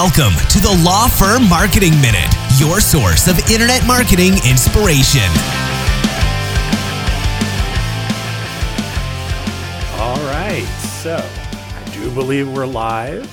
Welcome to the Law Firm Marketing Minute, your source of internet marketing inspiration. All right, so I do believe we're live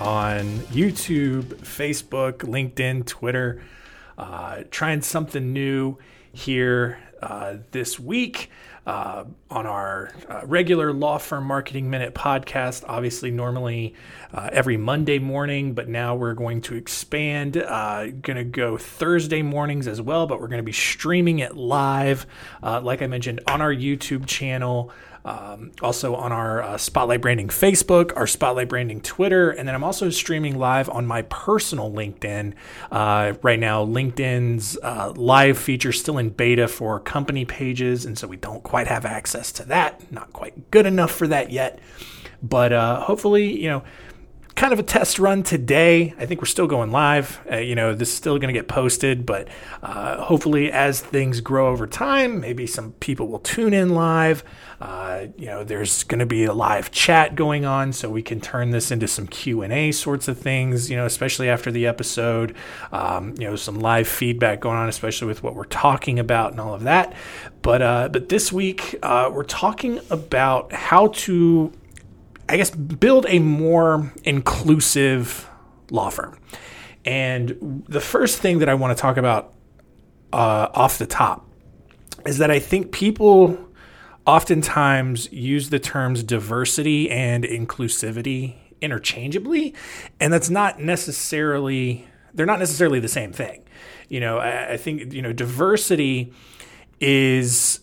on YouTube, Facebook, LinkedIn, Twitter. Uh, trying something new here uh, this week uh, on our uh, regular Law Firm Marketing Minute podcast. Obviously, normally uh, every Monday morning, but now we're going to expand. Uh, going to go Thursday mornings as well, but we're going to be streaming it live, uh, like I mentioned, on our YouTube channel. Um, also on our uh, Spotlight Branding Facebook, our Spotlight Branding Twitter, and then I'm also streaming live on my personal LinkedIn. Uh, right now, LinkedIn's uh, live feature still in beta for company pages, and so we don't quite have access to that. Not quite good enough for that yet, but uh, hopefully, you know kind of a test run today. I think we're still going live. Uh, you know, this is still going to get posted, but uh, hopefully, as things grow over time, maybe some people will tune in live. Uh, you know, there's going to be a live chat going on, so we can turn this into some Q and A sorts of things. You know, especially after the episode. Um, you know, some live feedback going on, especially with what we're talking about and all of that. But uh, but this week uh, we're talking about how to I guess, build a more inclusive law firm. And the first thing that I want to talk about uh, off the top is that I think people oftentimes use the terms diversity and inclusivity interchangeably, and that's not necessarily they're not necessarily the same thing. You know, I, I think you know diversity is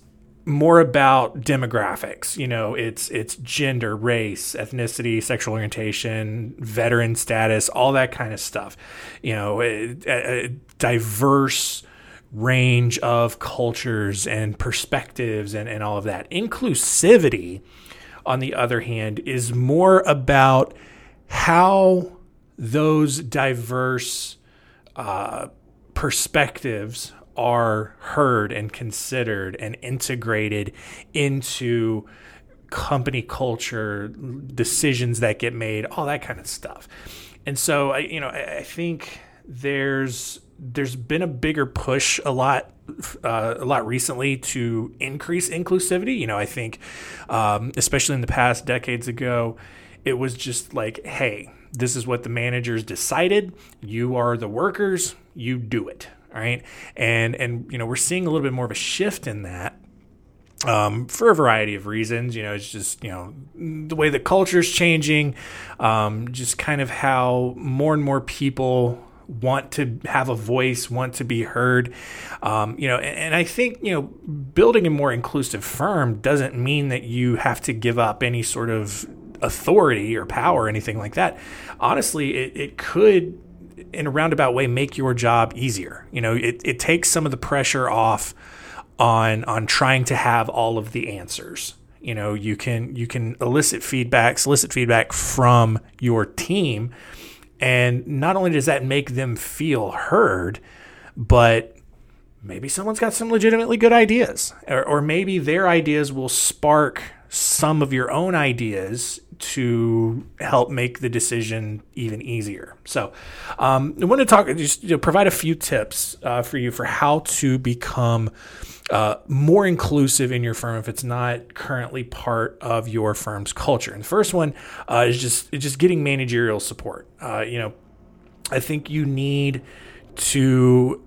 more about demographics. You know, it's it's gender, race, ethnicity, sexual orientation, veteran status, all that kind of stuff. You know, a, a diverse range of cultures and perspectives and, and all of that. Inclusivity, on the other hand, is more about how those diverse uh, perspectives are heard and considered and integrated into company culture, decisions that get made, all that kind of stuff. And so, I, you know, I, I think there's there's been a bigger push a lot uh, a lot recently to increase inclusivity. You know, I think um, especially in the past decades ago, it was just like, hey, this is what the managers decided. You are the workers. You do it all right. And, and, you know, we're seeing a little bit more of a shift in that. Um, for a variety of reasons, you know, it's just you know the way the culture is changing, um, just kind of how more and more people want to have a voice, want to be heard. Um, you know, and, and, I think, you know, building a more inclusive firm doesn't mean that you have to give up any sort of authority or power or anything like that. Honestly, it, it could in a roundabout way make your job easier. You know, it, it takes some of the pressure off on on trying to have all of the answers. You know, you can you can elicit feedback, solicit feedback from your team, and not only does that make them feel heard, but maybe someone's got some legitimately good ideas, or, or maybe their ideas will spark some of your own ideas to help make the decision even easier. So, um, I want to talk, just you know, provide a few tips uh, for you for how to become uh, more inclusive in your firm if it's not currently part of your firm's culture. And the first one uh, is just just getting managerial support. Uh, you know, I think you need to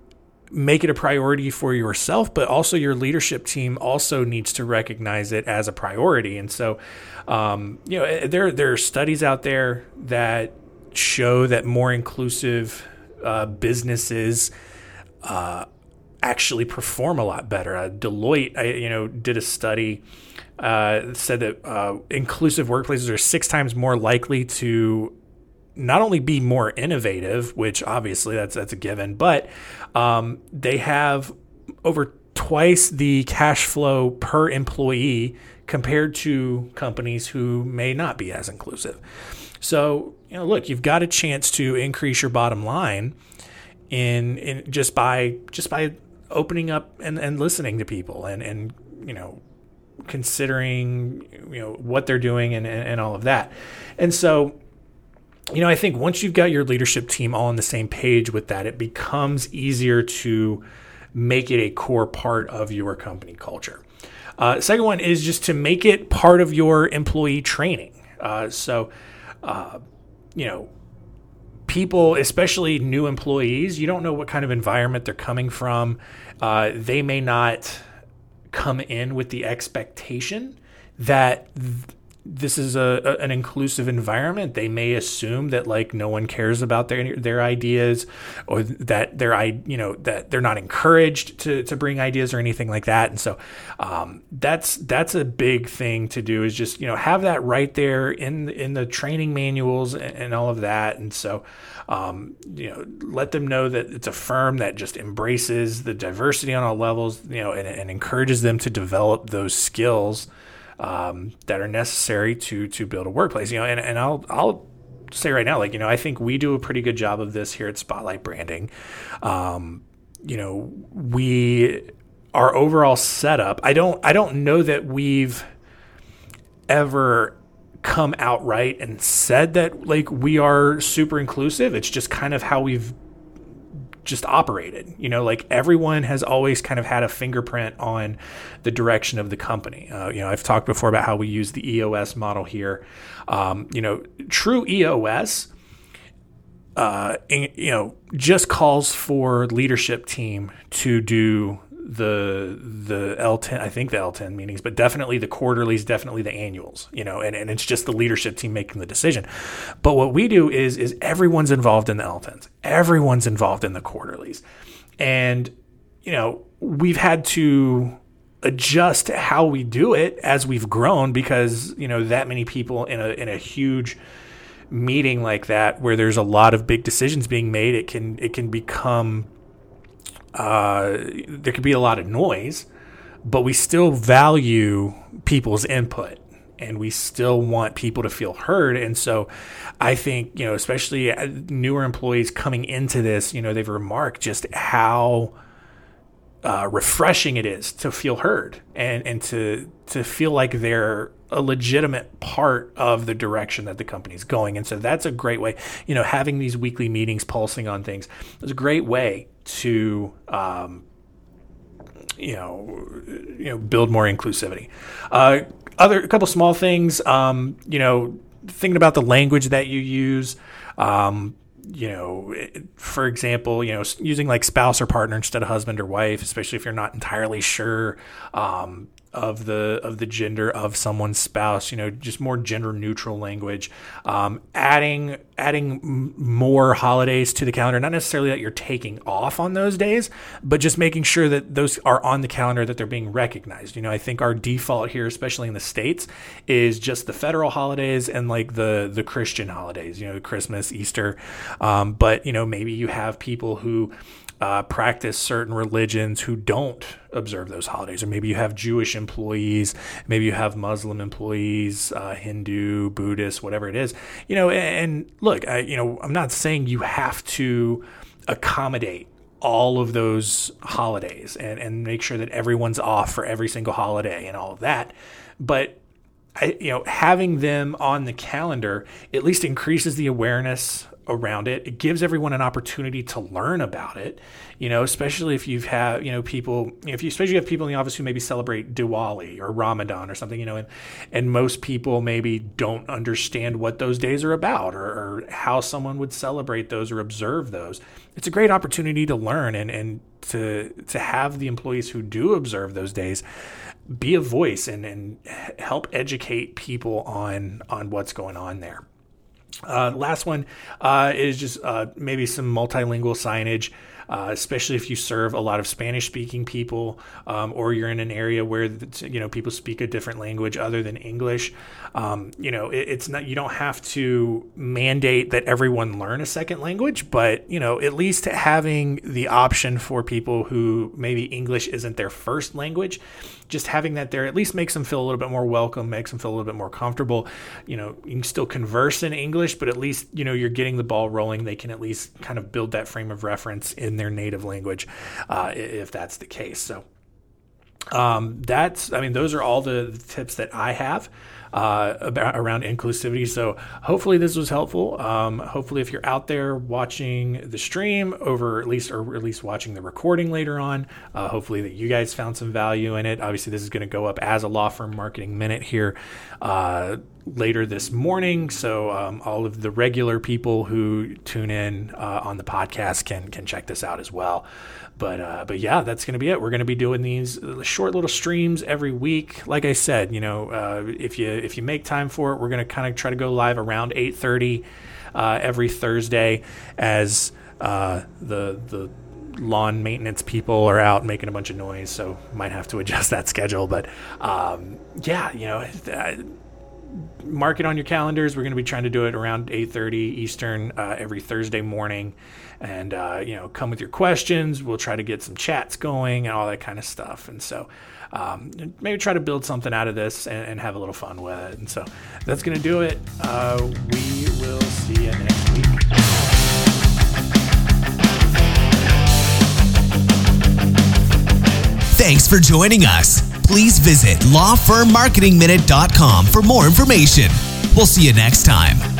make it a priority for yourself, but also your leadership team also needs to recognize it as a priority. And so, um, you know, eh, there there are studies out there that show that more inclusive uh, businesses uh, actually perform a lot better. Uh, Deloitte, I, you know, did a study uh, said that uh, inclusive workplaces are six times more likely to not only be more innovative, which obviously that's that's a given, but um, they have over twice the cash flow per employee compared to companies who may not be as inclusive. So, you know, look, you've got a chance to increase your bottom line in in just by just by opening up and, and listening to people and, and you know considering you know what they're doing and, and, and all of that. And so you know, I think once you've got your leadership team all on the same page with that, it becomes easier to make it a core part of your company culture. Uh, second one is just to make it part of your employee training. Uh, so, uh, you know, people, especially new employees, you don't know what kind of environment they're coming from. Uh, they may not come in with the expectation that. Th- this is a, a, an inclusive environment. They may assume that like no one cares about their their ideas, or that they're you know that they're not encouraged to to bring ideas or anything like that. And so um, that's that's a big thing to do is just you know have that right there in in the training manuals and, and all of that. And so um, you know let them know that it's a firm that just embraces the diversity on all levels. You know and, and encourages them to develop those skills um, that are necessary to to build a workplace. You know, and, and I'll I'll say right now, like you know, I think we do a pretty good job of this here at Spotlight Branding. Um, you know, we our overall setup. I don't I don't know that we've ever come outright and said that like we are super inclusive. It's just kind of how we've just operated. You know, like everyone has always kind of had a fingerprint on the direction of the company. Uh, you know, I've talked before about how we use the EOS model here. Um, you know, true EOS. Uh, you know, just calls for leadership team to do the the L10 I think the L10 meetings, but definitely the quarterlies, definitely the annuals, you know, and, and it's just the leadership team making the decision. But what we do is is everyone's involved in the L10s. Everyone's involved in the quarterlies. And you know, we've had to adjust how we do it as we've grown because, you know, that many people in a in a huge meeting like that where there's a lot of big decisions being made, it can it can become uh, there could be a lot of noise, but we still value people's input and we still want people to feel heard. And so I think, you know, especially uh, newer employees coming into this, you know, they've remarked just how uh, refreshing it is to feel heard and, and to, to feel like they're a legitimate part of the direction that the company's going. And so that's a great way, you know, having these weekly meetings, pulsing on things is a great way to, um, you know, you know, build more inclusivity. Uh, other a couple small things, um, you know, thinking about the language that you use. Um, you know, for example, you know, using like spouse or partner instead of husband or wife, especially if you're not entirely sure. Um, of the of the gender of someone's spouse you know just more gender neutral language um, adding adding more holidays to the calendar not necessarily that you're taking off on those days but just making sure that those are on the calendar that they're being recognized you know i think our default here especially in the states is just the federal holidays and like the the christian holidays you know christmas easter um, but you know maybe you have people who uh, practice certain religions who don't observe those holidays, or maybe you have Jewish employees, maybe you have Muslim employees, uh, Hindu, Buddhist, whatever it is. You know, and, and look, I, you know, I'm not saying you have to accommodate all of those holidays and, and make sure that everyone's off for every single holiday and all of that, but I, you know, having them on the calendar at least increases the awareness around it. It gives everyone an opportunity to learn about it, you know, especially if you've had, you know, people, if you, especially have people in the office who maybe celebrate Diwali or Ramadan or something, you know, and, and most people maybe don't understand what those days are about or, or how someone would celebrate those or observe those. It's a great opportunity to learn and, and to, to have the employees who do observe those days be a voice and, and help educate people on, on what's going on there. Uh, last one uh, is just uh, maybe some multilingual signage. Uh, especially if you serve a lot of Spanish speaking people um, or you're in an area where you know people speak a different language other than English. Um, you know, it, it's not you don't have to mandate that everyone learn a second language, but you know, at least having the option for people who maybe English isn't their first language just having that there at least makes them feel a little bit more welcome, makes them feel a little bit more comfortable. You know, you can still converse in English, but at least, you know, you're getting the ball rolling. They can at least kind of build that frame of reference in their native language uh, if that's the case. So, um, that's, I mean, those are all the tips that I have uh, about, around inclusivity. So hopefully this was helpful. Um, hopefully, if you're out there watching the stream over at least or at least watching the recording later on, uh, hopefully that you guys found some value in it. Obviously, this is going to go up as a law firm marketing minute here. Uh, later this morning. So um, all of the regular people who tune in uh, on the podcast can can check this out as well but uh, but yeah, that's going to be it. We're going to be doing these short little streams every week. Like I said, you know, uh, if you if you make time for it, we're going to kind of try to go live around eight thirty uh, every Thursday as uh, the the lawn maintenance people are out making a bunch of noise. So might have to adjust that schedule. But um, yeah, you know uh, mark it on your calendars. We're going to be trying to do it around 8:30 Eastern uh, every Thursday morning, and uh, you know, come with your questions. We'll try to get some chats going and all that kind of stuff. And so, um, maybe try to build something out of this and, and, have a little fun with it. And so, that's going to do it. Uh, we will see you next week. Thanks for joining us. Please visit lawfirmmarketingminute.com for more information. We'll see you next time.